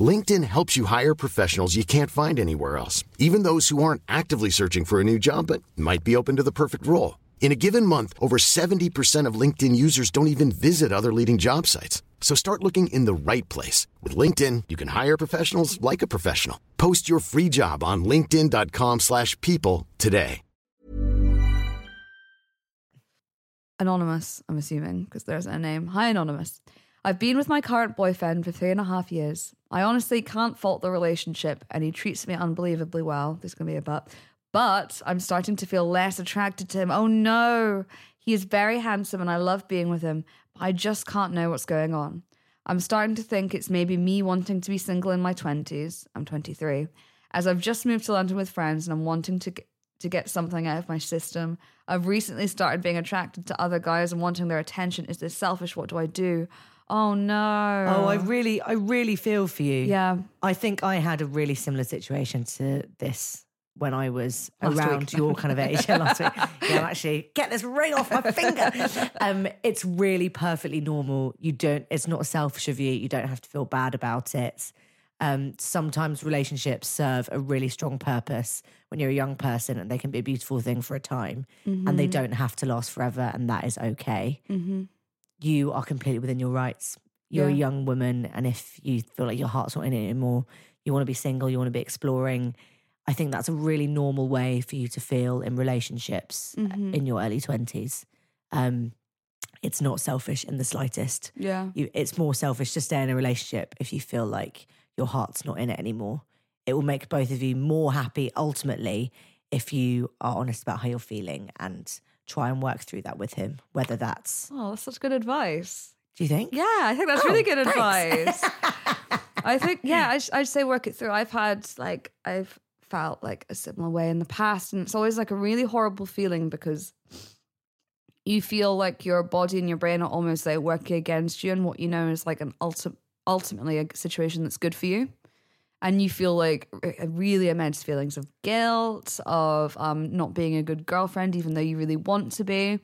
LinkedIn helps you hire professionals you can't find anywhere else, even those who aren't actively searching for a new job but might be open to the perfect role. In a given month, over 70% of LinkedIn users don't even visit other leading job sites. So start looking in the right place. With LinkedIn, you can hire professionals like a professional. Post your free job on linkedin.com/people slash people today. Anonymous, I'm assuming, because there's a name. Hi, Anonymous. I've been with my current boyfriend for three and a half years. I honestly can't fault the relationship, and he treats me unbelievably well. There's going to be a but. But I'm starting to feel less attracted to him. Oh no. He is very handsome, and I love being with him, but I just can't know what's going on. I'm starting to think it's maybe me wanting to be single in my 20s. I'm 23. As I've just moved to London with friends and I'm wanting to to get something out of my system. I've recently started being attracted to other guys and wanting their attention. Is this selfish? What do I do? Oh no. Oh, I really, I really feel for you. Yeah. I think I had a really similar situation to this when I was Last around week. your kind of age. Yeah, last week. Yeah, actually get this ring off my finger. Um, it's really perfectly normal. You don't. It's not selfish of you. You don't have to feel bad about it. Um, sometimes relationships serve a really strong purpose when you're a young person, and they can be a beautiful thing for a time, and they don't have to last forever, and that is okay. You are completely within your rights. You're a young woman, and if you feel like your heart's not in it anymore, you want to be single, you want to be exploring. I think that's a really normal way for you to feel in relationships Mm-hmm. in your early twenties. Um, it's not selfish in the slightest. Yeah. You, it's more selfish to stay in a relationship if you feel like your heart's not in it anymore. It will make both of you more happy ultimately if you are honest about how you're feeling and try and work through that with him. Whether that's, Oh, that's such good advice. do you think? Yeah, I think that's Oh, really good thanks. advice. I think, yeah, I'd, I'd say work it through. I've had, like, I've felt like a similar way in the past. And it's always like a really horrible feeling because you feel like your body and your brain are almost like working against you and what you know is like an ulti- ultimately a situation that's good for you and you feel like really immense feelings of guilt of um, not being a good girlfriend even though you really want to be.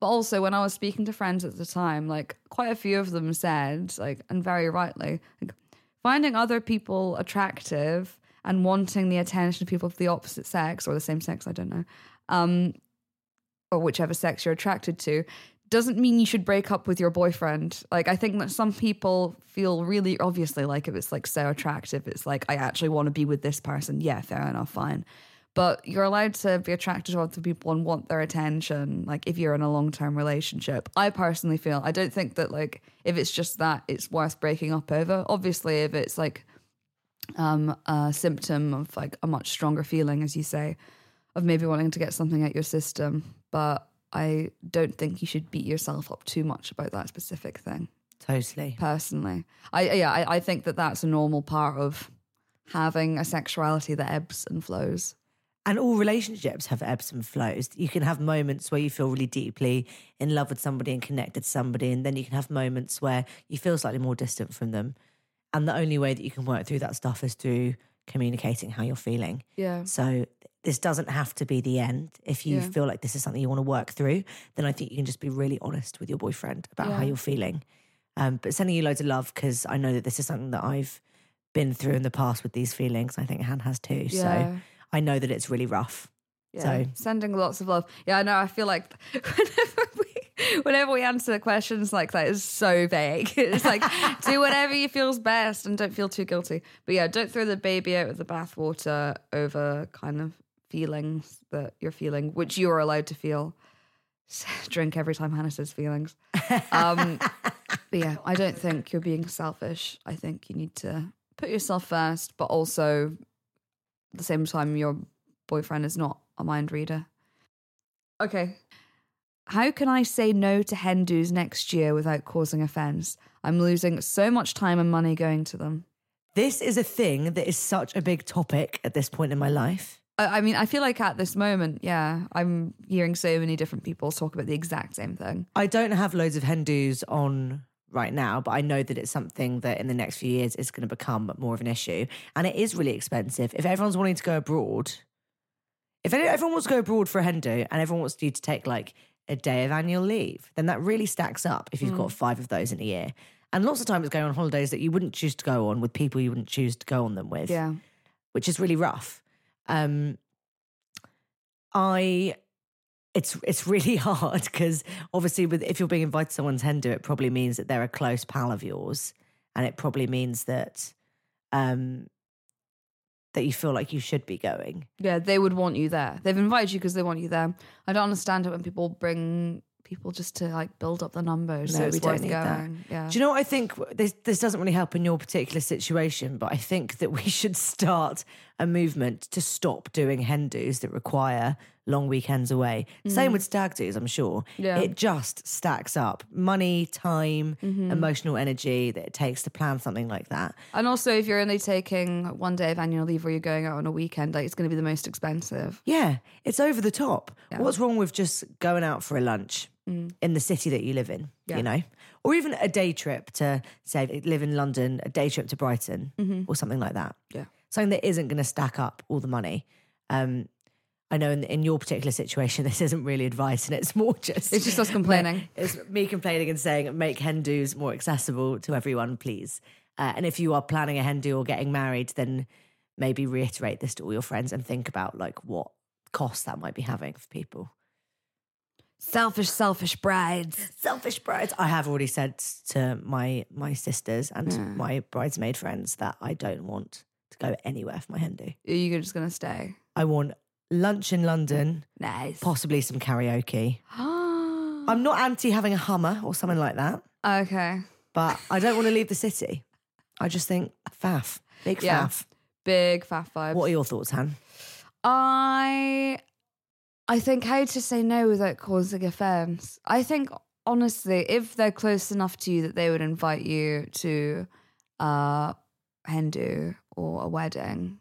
But also when i was speaking to friends at the time like quite a few of them said like and very rightly like finding other people attractive and wanting the attention of people of the opposite sex or the same sex i don't know um, or whichever sex you're attracted to doesn't mean you should break up with your boyfriend. Like I think that some people feel really obviously like if it's like so attractive, it's like I actually want to be with this person. Yeah, fair enough, fine. But you're allowed to be attracted to other people and want their attention, like if you're in a long term relationship. I personally feel I don't think that like if it's just that, it's worth breaking up over. Obviously, if it's like um a symptom of like a much stronger feeling, as you say, of maybe wanting to get something out your system. But I don't think you should beat yourself up too much about that specific thing. Totally. Personally, I yeah, I, I think that that's a normal part of having a sexuality that ebbs and flows. And all relationships have ebbs and flows. You can have moments where you feel really deeply in love with somebody and connected to somebody, and then you can have moments where you feel slightly more distant from them. And the only way that you can work through that stuff is through communicating how you're feeling. Yeah. So this doesn't have to be the end. If you Yeah. feel like this is something you want to work through, then I think you can just be really honest with your boyfriend about how you're feeling. Um, but sending you loads of love because I know that this is something that I've been through in the past with these feelings. I think Han has too. Yeah. So I know that it's really rough. Yeah. So sending lots of love. Yeah, I know. I feel like whenever we whenever we answer the questions like that is so vague. It's like do whatever you feels best and don't feel too guilty. But yeah, don't throw the baby out with the bathwater over kind of feelings that you're feeling, which you are allowed to feel. Drink every time Hannah says feelings. Um, but yeah, I don't think you're being selfish. I think you need to put yourself first, but also at the same time, your boyfriend is not a mind reader. Okay. How can I say no to hen do's next year without causing offense? I'm losing so much time and money going to them. this is a thing that is such a big topic at this point in my life. I mean, I feel like at this moment, yeah, I'm hearing so many different people talk about the exact same thing. I don't have loads of hen do's on right now, but I know that it's something that in the next few years is going to become more of an issue. And it is really expensive. If everyone's wanting to go abroad, if everyone wants to go abroad for a hen do and everyone wants you to take like a day of annual leave, then that really stacks up if you've got mm. five of those in a year. And lots of times it's going on holidays that you wouldn't choose to go on with people you wouldn't choose to go on them with Yeah. which is really rough. Um, I, it's it's really hard because obviously, with if you're being invited to someone's hen do, it probably means that they're a close pal of yours, and it probably means that, um, that you feel like you should be going. Yeah, they would want you there. They've invited you because they want you there. I don't understand it when people bring people just to like build up the numbers. No, so we don't need going. that. Yeah. Do you know what I think? This this doesn't really help in your particular situation, but I think that we should start a movement to stop doing hen do's that require long weekends away. Mm-hmm. Same with stag do's, I'm sure. Yeah. It just stacks up money, time, mm-hmm. emotional energy that it takes to plan something like that. And also, if you're only taking one day of annual leave or you're going out on a weekend, like it's going to be the most expensive. Yeah, it's over the top. What's wrong with just going out for a lunch mm. in the city that you live in, Yeah. you know? Or even a day trip to, say, live in London, a day trip to Brighton mm-hmm. or something like that. Yeah. Something that isn't going to stack up all the money. Um, I know in, in your particular situation, this isn't really advice and it's more just. It's just us complaining. It's me complaining and saying, make hen do's more accessible to everyone, please. Uh, and if you are planning a hen do or getting married, then maybe reiterate this to all your friends and think about like what cost that might be having for people. Selfish, selfish brides. Selfish brides. I have already said to my my sisters and my bridesmaid friends that I don't want to go anywhere for my hen do. Are you just going to stay? I want lunch in London, Nice. possibly some karaoke. I'm not anti having a Hummer or something like that, okay. but I don't want to leave the city. I just think faff, big Yeah. faff. Big faff vibes. What are your thoughts, Han? I I think how to say no without causing offense. I think honestly, if they're close enough to you that they would invite you to a hen do or a wedding,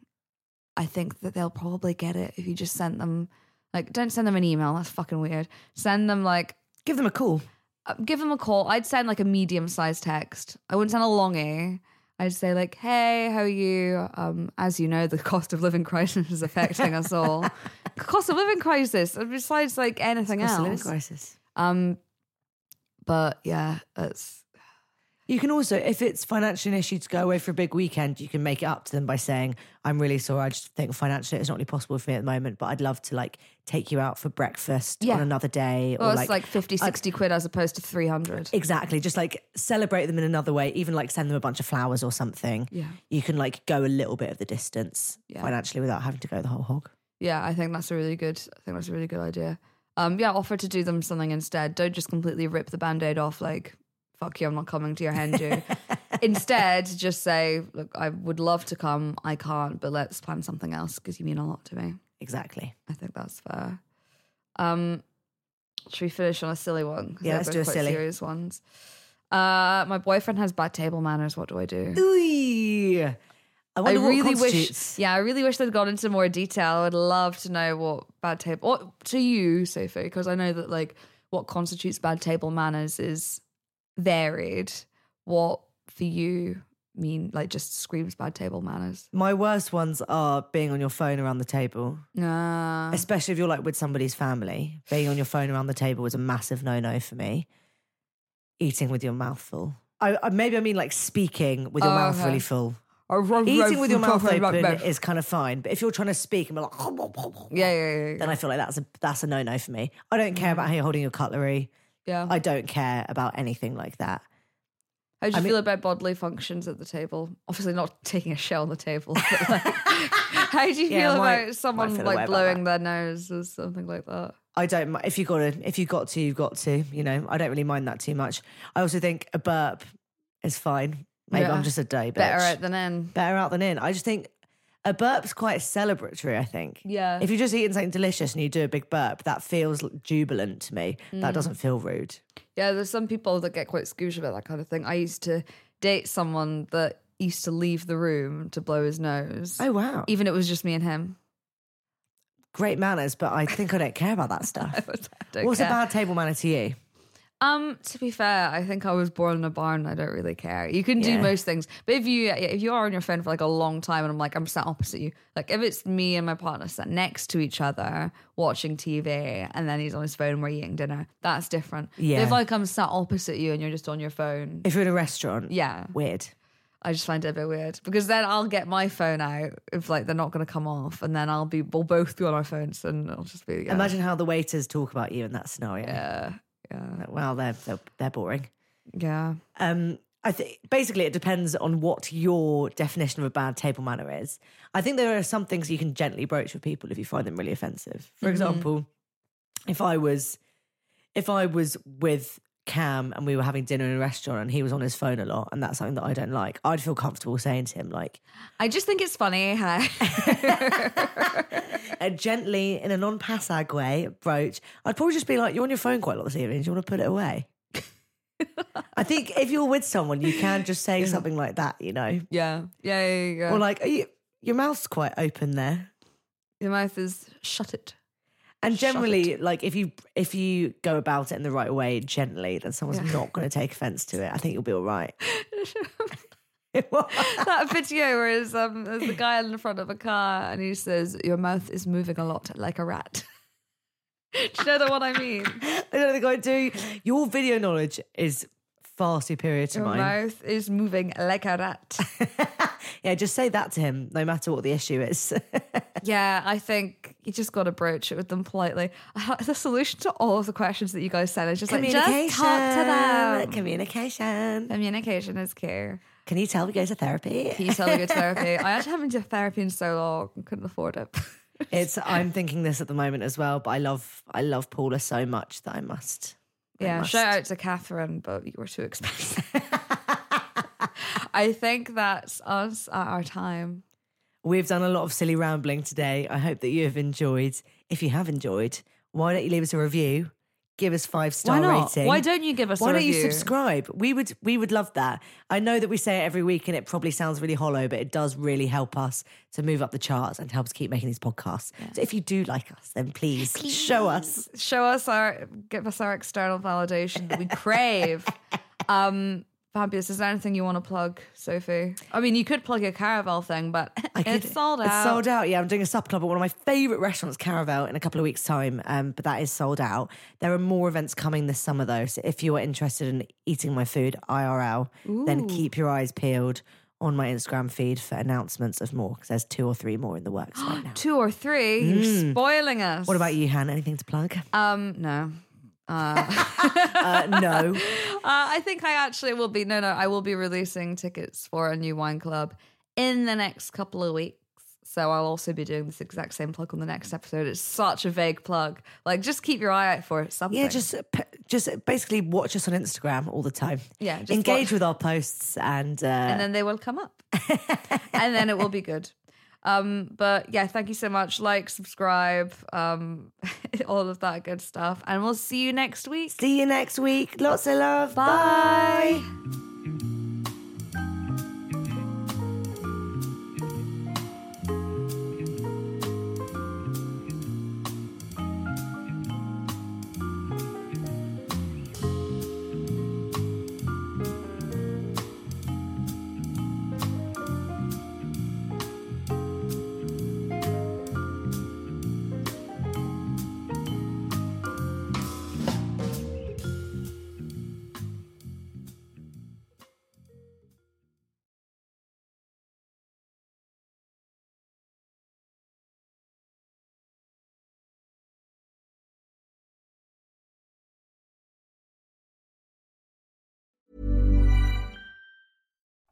I think that they'll probably get it if you just send them like don't send them an email, that's fucking weird. Send them like Give them a call. Uh, give them a call. I'd send like a medium sized text. I wouldn't send a longie. I'd say like, "Hey, how are you? Um, as you know, the cost of living crisis is affecting us all. cost of living crisis. Besides like anything Cost of living else. crisis. Um, but yeah, it's You can also, if it's financially an issue to go away for a big weekend, you can make it up to them by saying, I'm really sorry. I just think financially it's not really possible for me at the moment, but I'd love to like take you out for breakfast Yeah. on another day. well, or it's like, like, 50, 60 quid as opposed to 300. Exactly. Just like celebrate them in another way, even like send them a bunch of flowers or something. Yeah. You can like go a little bit of the distance Yeah. financially without having to go the whole hog. Yeah, I think that's a really good. I think that's a really good idea. Um, yeah, offer to do them something instead. Don't just completely rip the band-aid off. Like, fuck you, I'm not coming to your hen do. instead, just say, look, I would love to come, I can't, but let's plan something else because you mean a lot to me. Exactly. I think that's fair. Um, should we finish on a silly one? Yeah, let's do a silly. Serious ones. Uh, my boyfriend has bad table manners. What do I do? Ooh. I I what really wish. Yeah, I really wish they'd gone into more detail. I would love to know what bad table, or to you, Sophie, because I know that like what constitutes bad table manners is varied. What for you mean like just screams bad table manners? My worst ones are being on your phone around the table. Nah, especially if you're like with somebody's family. Being on your phone around the table is a massive no no for me. Eating with your mouth full. I, I maybe I mean like speaking with your Oh, mouth okay. really uh-huh. full. Eating with your mouth open is kind of fine, but if you're trying to speak and be like, yeah, yeah, yeah. then I feel like that's a that's a no no for me. I don't care mm-hmm. about how you're holding your cutlery. Yeah. I don't care about anything like that. How do you I mean- feel about bodily functions at the table? Obviously, not taking a shell on the table. Like, how do you Yeah, feel might- about someone feel like blowing their nose or something like that? I don't. If you got to, if you got to, you've got to. You know, I don't really mind that too much. I also think a burp is fine. Maybe Yeah. I'm just a day bitch. Better out than in. better out than in. I just think a burp's quite celebratory, I think. Yeah. If you're just eating something delicious and you do a big burp, that feels jubilant to me. Mm. That doesn't feel rude. Yeah, there's some people that get quite squeamish about that kind of thing. I used to date someone that used to leave the room to blow his nose. Oh, wow. Even it was just me and him. Great manners, but I think I don't care about that stuff. What's care. a bad table manner to you? Um, to be fair, I think I was born in a barn. I don't really care. You can do Yeah. most things, but if you if you are on your phone for like a long time, and I'm like I'm sat opposite you, like if it's me and my partner sat next to each other watching TV, and then he's on his phone, and we're eating dinner, that's different. But Yeah. if like I'm sat opposite you and you're just on your phone, If you're in a restaurant, yeah, weird. I just find it a bit weird because then I'll get my phone out if like they're not going to come off, and then I'll be we'll both be on our phones, and it'll just be yeah. Imagine how the waiters talk about you in that scenario. yeah, yeah, Well, they're, they're, they're boring. yeah. Um, I think basically it depends on what your definition of a bad table manner is. I think there are some things you can gently broach with people if you find them really offensive. For example, if I was if I was with Cam and we were having dinner in a restaurant and he was on his phone a lot and that's something that I don't like, I'd feel comfortable saying to him like I just think it's funny how. a gently in a non-passag way broach. I'd probably just be like, "You're on your phone quite a lot this evening. Do you want to put it away?" I think if you're with someone, you can just say something like that, you know. Yeah, yeah, yeah. yeah. Or like, are you, your mouth's quite open there. Your mouth is shut it. And generally, like if you if you go about it in the right way, gently, then someone's not going to take offense to it. I think you'll be all right. that video where um, there's the guy in the front of a car and he says, Your mouth is moving a lot like a rat. do you know the one I mean? I don't think I do. Your video knowledge is far superior to Your mine. mouth is moving like a rat. Yeah, just say that to him, no matter what the issue is. yeah, I think you just got to broach it with them politely. Uh, the solution to all of the questions that you guys said is just like, just talk to them. Communication. Communication is key. Can you tell we go to therapy? Can you tell me go to therapy? I actually haven't been to therapy in so long, couldn't afford it. It's I'm thinking this at the moment as well, but I love I love Paula so much that I must. Yeah, must. shout out to Catherine, but you were too expensive. I think that's us at our time. We've done a lot of silly rambling today. I hope that you have enjoyed. If you have enjoyed, why don't you leave us a review? Give us five star Why not? rating. Why don't you give us Why a don't you review? subscribe? We would we would love that. I know that we say it every week and it probably sounds really hollow, but it does really help us to move up the charts and help us keep making these podcasts. So if you do like us, then please, show us. Show us our, give us our external validation that we crave. um, Fabulous. Is there anything you want to plug, Sophie? I mean, you could plug your Caravel thing, but I could- it's sold out. It's sold out. Yeah, I'm doing a sub club at one of my favourite restaurants, Caravel, in a couple of weeks' time. Um, but that is sold out. There are more events coming this summer though. So if you are interested in eating my food IRL, then keep your eyes peeled on my Instagram feed for announcements of more because there's two or three more in the works right now. Two or three. You're spoiling us. What about you, Han? Anything to plug? Um, no. Uh, no. Uh, I think I actually will be. No, no, I will be releasing tickets for a new wine club in the next couple of weeks. So I'll also be doing this exact same plug on the next episode. It's such a vague plug. Like, just keep your eye out for it. Something. Yeah, just just basically watch us on Instagram all the time. Yeah, just engage watch- with our posts and uh, and then they will come up, and then it will be good. Um, but yeah, thank you so much. Like, subscribe, um, all of that good stuff, and we'll see you next week. see you next week. Lots of love. Bye.